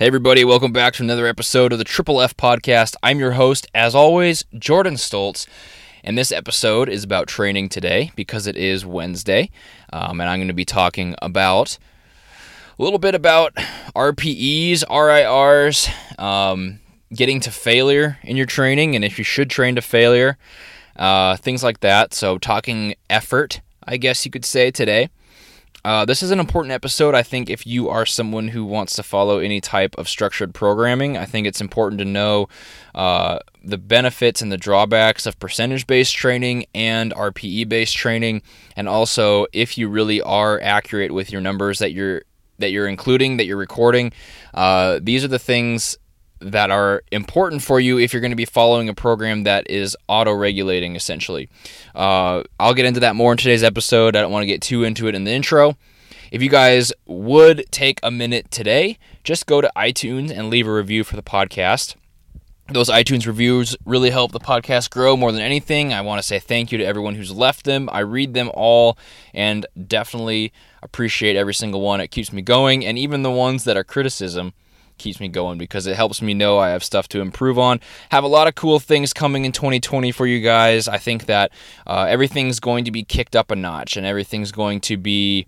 Hey, everybody, welcome back to another episode of the Triple F Podcast. I'm your host, as always, Jordan Stoltz. And this episode is about training today because it is Wednesday. Um, and I'm going to be talking about a little bit about RPEs, RIRs, um, getting to failure in your training, and if you should train to failure, uh, things like that. So, talking effort, I guess you could say today. Uh, this is an important episode. I think if you are someone who wants to follow any type of structured programming, I think it's important to know uh, the benefits and the drawbacks of percentage based training and RPE based training, and also if you really are accurate with your numbers that you're that you're including, that you're recording. Uh, these are the things that are important for you if you're going to be following a program that is auto regulating essentially. Uh, I'll get into that more in today's episode. I don't want to get too into it in the intro. If you guys would take a minute today, just go to iTunes and leave a review for the podcast. Those iTunes reviews really help the podcast grow more than anything. I want to say thank you to everyone who's left them. I read them all and definitely appreciate every single one. It keeps me going, and even the ones that are criticism keeps me going because it helps me know I have stuff to improve on. Have a lot of cool things coming in 2020 for you guys. I think that uh, everything's going to be kicked up a notch and everything's going to be.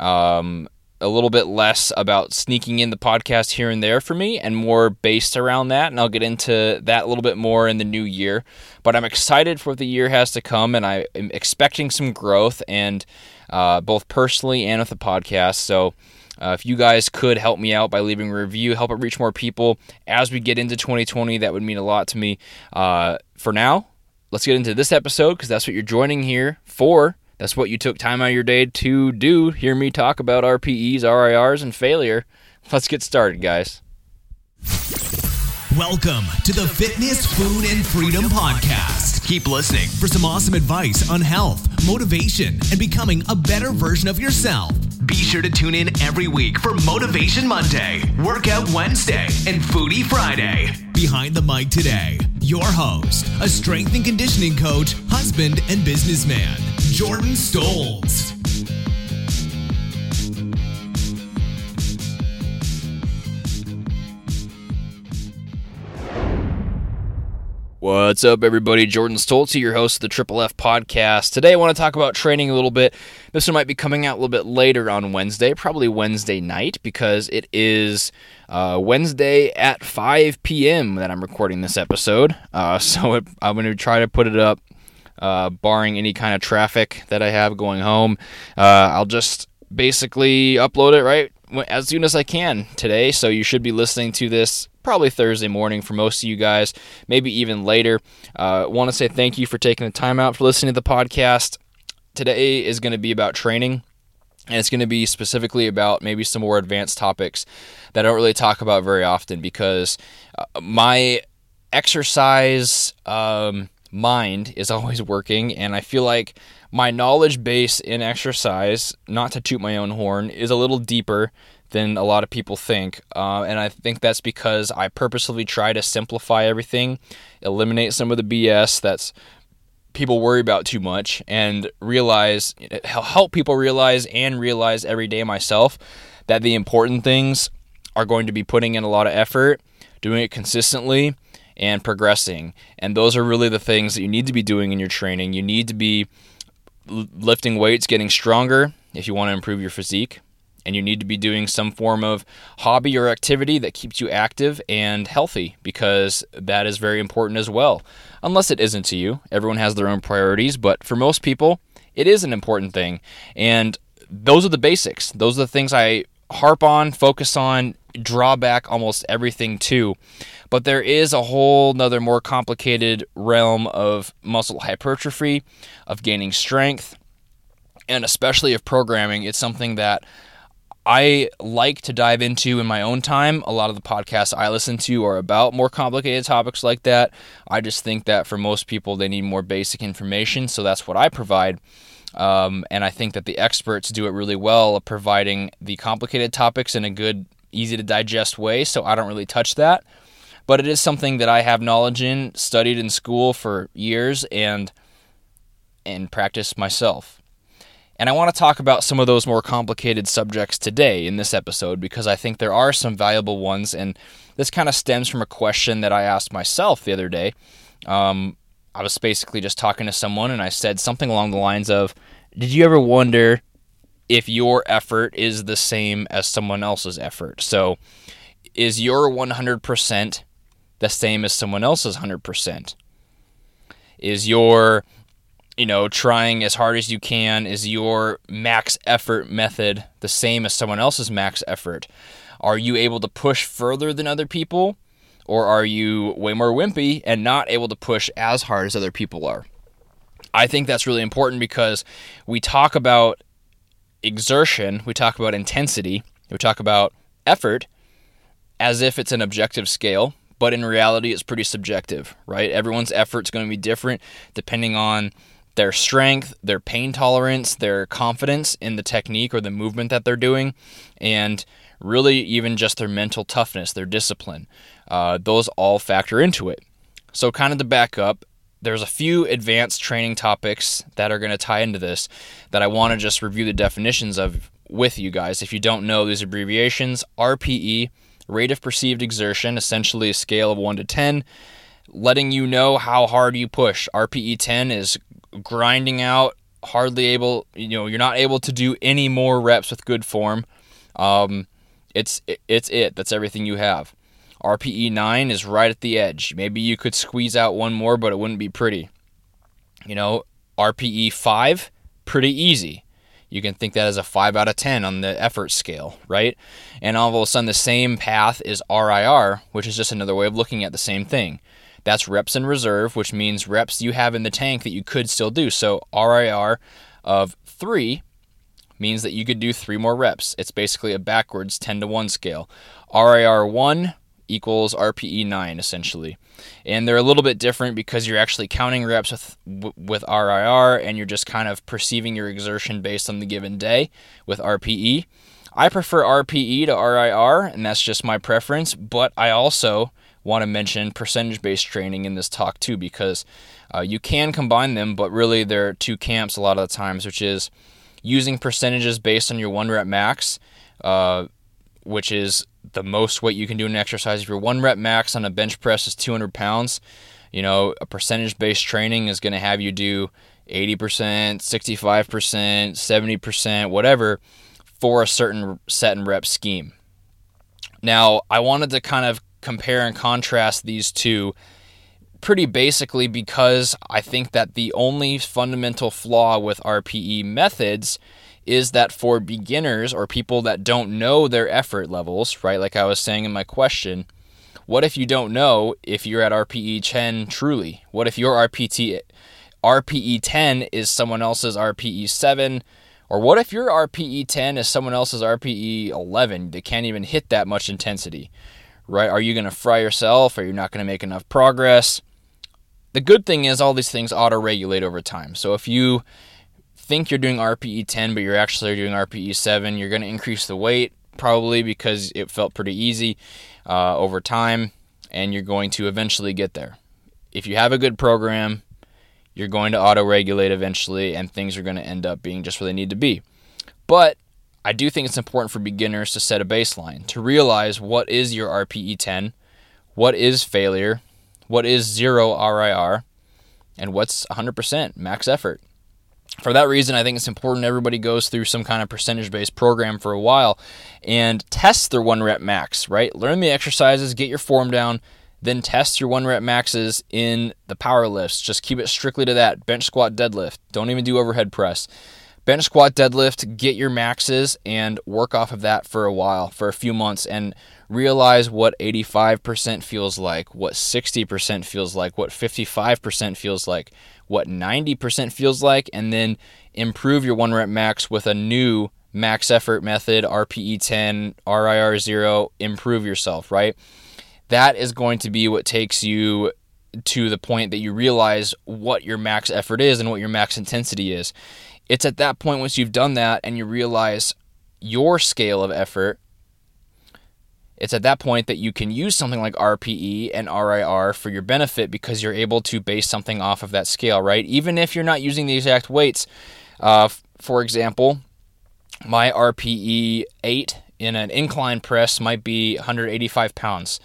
Um, a little bit less about sneaking in the podcast here and there for me and more based around that. And I'll get into that a little bit more in the new year. But I'm excited for what the year has to come and I am expecting some growth and uh, both personally and with the podcast. So uh, if you guys could help me out by leaving a review, help it reach more people as we get into 2020, that would mean a lot to me. Uh, for now, let's get into this episode because that's what you're joining here for. That's what you took time out of your day to do. Hear me talk about RPEs, RIRs, and failure. Let's get started, guys. Welcome to the Fitness, Food, and Freedom Podcast. Keep listening for some awesome advice on health, motivation, and becoming a better version of yourself. Be sure to tune in every week for Motivation Monday, Workout Wednesday, and Foodie Friday. Behind the mic today, your host, a strength and conditioning coach, husband, and businessman, Jordan Stoltz. What's up, everybody? Jordan Stoltz, your host of the Triple F podcast. Today, I want to talk about training a little bit. This one might be coming out a little bit later on Wednesday, probably Wednesday night, because it is uh, Wednesday at 5 p.m. that I'm recording this episode. Uh, so it, I'm going to try to put it up, uh, barring any kind of traffic that I have going home. Uh, I'll just basically upload it right as soon as I can today. So you should be listening to this probably Thursday morning for most of you guys, maybe even later. Uh, Want to say thank you for taking the time out for listening to the podcast. Today is going to be about training. And it's going to be specifically about maybe some more advanced topics that I don't really talk about very often because uh, my exercise um, mind is always working, and I feel like my knowledge base in exercise, not to toot my own horn, is a little deeper than a lot of people think. Uh, and I think that's because I purposefully try to simplify everything, eliminate some of the BS that's people worry about too much, and realize, help people realize and realize every day myself that the important things are going to be putting in a lot of effort, doing it consistently, and progressing. And those are really the things that you need to be doing in your training. You need to be lifting weights, getting stronger if you want to improve your physique and you need to be doing some form of hobby or activity that keeps you active and healthy because that is very important as well. Unless it isn't to you, everyone has their own priorities, but for most people, it is an important thing. And those are the basics. Those are the things I harp on, focus on, draw back almost everything to. But there is a whole nother more complicated realm of muscle hypertrophy, of gaining strength, and especially of programming. It's something that I like to dive into in my own time. A lot of the podcasts I listen to are about more complicated topics like that. I just think that for most people, they need more basic information, so that's what I provide. Um, and I think that the experts do it really well providing the complicated topics in a good, easy to digest way, so I don't really touch that. But it is something that I have knowledge in, studied in school for years, and and practice myself. And I want to talk about some of those more complicated subjects today in this episode because I think there are some valuable ones. And this kind of stems from a question that I asked myself the other day. Um, I was basically just talking to someone and I said something along the lines of Did you ever wonder if your effort is the same as someone else's effort? So, is your 100% the same as someone else's 100%? Is your you know, trying as hard as you can? Is your max effort method the same as someone else's max effort? Are you able to push further than other people? Or are you way more wimpy and not able to push as hard as other people are? I think that's really important because we talk about exertion, we talk about intensity, we talk about effort as if it's an objective scale, but in reality, it's pretty subjective, right? Everyone's effort's going to be different depending on their strength, their pain tolerance, their confidence in the technique or the movement that they're doing, and really even just their mental toughness, their discipline. Uh, those all factor into it. So, kind of to back up, there's a few advanced training topics that are going to tie into this that I want to just review the definitions of with you guys. If you don't know these abbreviations, RPE, rate of perceived exertion, essentially a scale of 1 to 10, letting you know how hard you push. RPE 10 is grinding out, hardly able, you know, you're not able to do any more reps with good form. Um, it's it's it. That's everything you have. RPE 9 is right at the edge. Maybe you could squeeze out one more, but it wouldn't be pretty. You know, RPE 5, pretty easy. You can think that as a 5 out of 10 on the effort scale, right? And all of a sudden, the same path is RIR, which is just another way of looking at the same thing. That's reps in reserve, which means reps you have in the tank that you could still do. So RIR of three means that you could do three more reps. It's basically a backwards 10 to 1 scale. RIR 1 equals RPE 9 essentially. And they're a little bit different because you're actually counting reps with with RIR and you're just kind of perceiving your exertion based on the given day with RPE. I prefer RPE to RIR and that's just my preference, but I also want to mention percentage based training in this talk too, because uh, you can combine them, but really there are two camps a lot of the times, which is using percentages based on your one rep max, uh, which is the most weight you can do in an exercise. If your one rep max on a bench press is 200 pounds, you know, a percentage based training is going to have you do 80%, 65%, 70%, whatever for a certain set and rep scheme. Now, I wanted to kind of compare and contrast these two pretty basically because I think that the only fundamental flaw with RPE methods is that for beginners or people that don't know their effort levels, right? Like I was saying in my question, what if you don't know if you're at RPE 10 truly? What if your RPT RPE 10 is someone else's RPE 7? Or what if your RPE 10 is someone else's RPE 11? They can't even hit that much intensity right? Are you going to fry yourself? Are you not going to make enough progress? The good thing is all these things auto regulate over time. So if you think you're doing RPE 10, but you're actually doing RPE 7, you're going to increase the weight probably because it felt pretty easy uh, over time, and you're going to eventually get there. If you have a good program, you're going to auto regulate eventually, and things are going to end up being just where they need to be. But I do think it's important for beginners to set a baseline, to realize what is your RPE 10, what is failure, what is zero RIR, and what's 100% max effort. For that reason, I think it's important everybody goes through some kind of percentage based program for a while and test their one rep max, right? Learn the exercises, get your form down, then test your one rep maxes in the power lifts. Just keep it strictly to that bench squat deadlift. Don't even do overhead press bench squat deadlift get your maxes and work off of that for a while for a few months and realize what 85% feels like what 60% feels like what 55% feels like what 90% feels like and then improve your one rep max with a new max effort method rpe 10 rir 0 improve yourself right? That is going to be what takes you to the point that you realize what your max effort is and what your max intensity is. It's at that point once you've done that and you realize your scale of effort it's at that point that you can use something like RPE and RIR for your benefit because you're able to base something off of that scale, right? Even if you're not using the exact weights, uh, for example, my RPE 8 in an incline press might be 185 pounds.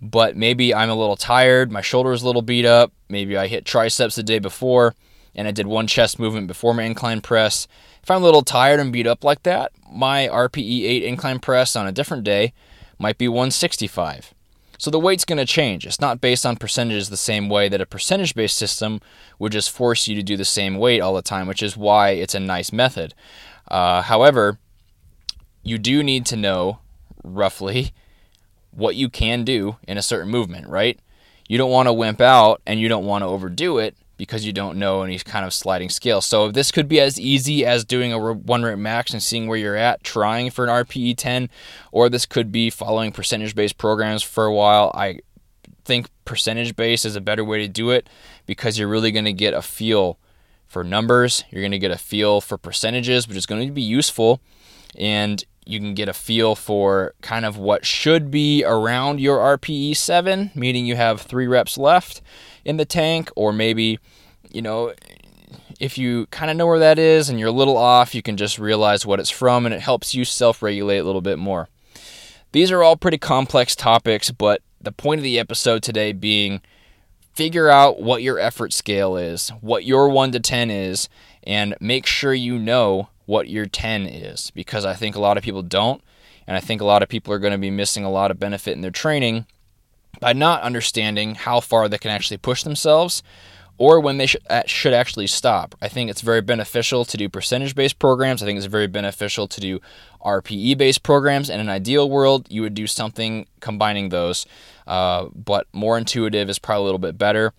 But maybe I'm a little tired, my shoulder's a little beat up, maybe I hit triceps the day before, and I did one chest movement before my incline press. If I'm a little tired and beat up like that, my RPE 8 incline press on a different day might be 165. So the weight's going to change. It's not based on percentages the same way that a percentage based system would just force you to do the same weight all the time, which is why it's a nice method. Uh, however, you do need to know roughly what you can do in a certain movement, right? You don't want to wimp out and you don't want to overdo it because you don't know any kind of sliding scale. So this could be as easy as doing a one rep max and seeing where you're at, trying for an RPE 10, or this could be following percentage based programs for a while. I think percentage based is a better way to do it because you're really going to get a feel for numbers. You're going to get a feel for percentages, which is going to be useful. And you can get a feel for kind of what should be around your RPE 7, meaning you have three reps left in the tank, or maybe, you know, if you kind of know where that is and you're a little off, you can just realize what it's from and it helps you self regulate a little bit more. These are all pretty complex topics, but the point of the episode today being figure out what your effort scale is, what your 1 to 10 is, and make sure you know what your 10 is because I think a lot of people don't. And I think a lot of people are going to be missing a lot of benefit in their training by not understanding how far they can actually push themselves or when they should actually stop. I think it's very beneficial to do percentage based programs. I think it's very beneficial to do RPE based programs. In an ideal world, you would do something combining those, uh, but more intuitive is probably a little bit better.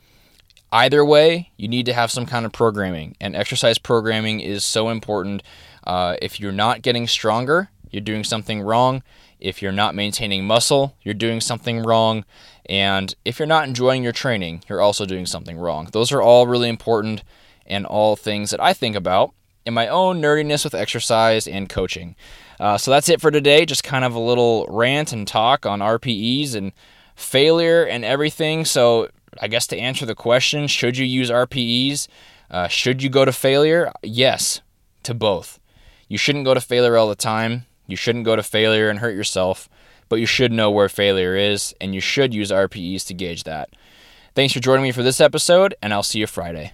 Either way, you need to have some kind of programming, and exercise programming is so important. Uh, if you're not getting stronger, you're doing something wrong. If you're not maintaining muscle, you're doing something wrong. And if you're not enjoying your training, you're also doing something wrong. Those are all really important and all things that I think about in my own nerdiness with exercise and coaching. Uh, so that's it for today. Just kind of a little rant and talk on RPEs and failure and everything. So I guess to answer the question, should you use RPEs? Uh, should you go to failure? Yes, to both. You shouldn't go to failure all the time. You shouldn't go to failure and hurt yourself, but you should know where failure is, and you should use RPEs to gauge that. Thanks for joining me for this episode, and I'll see you Friday.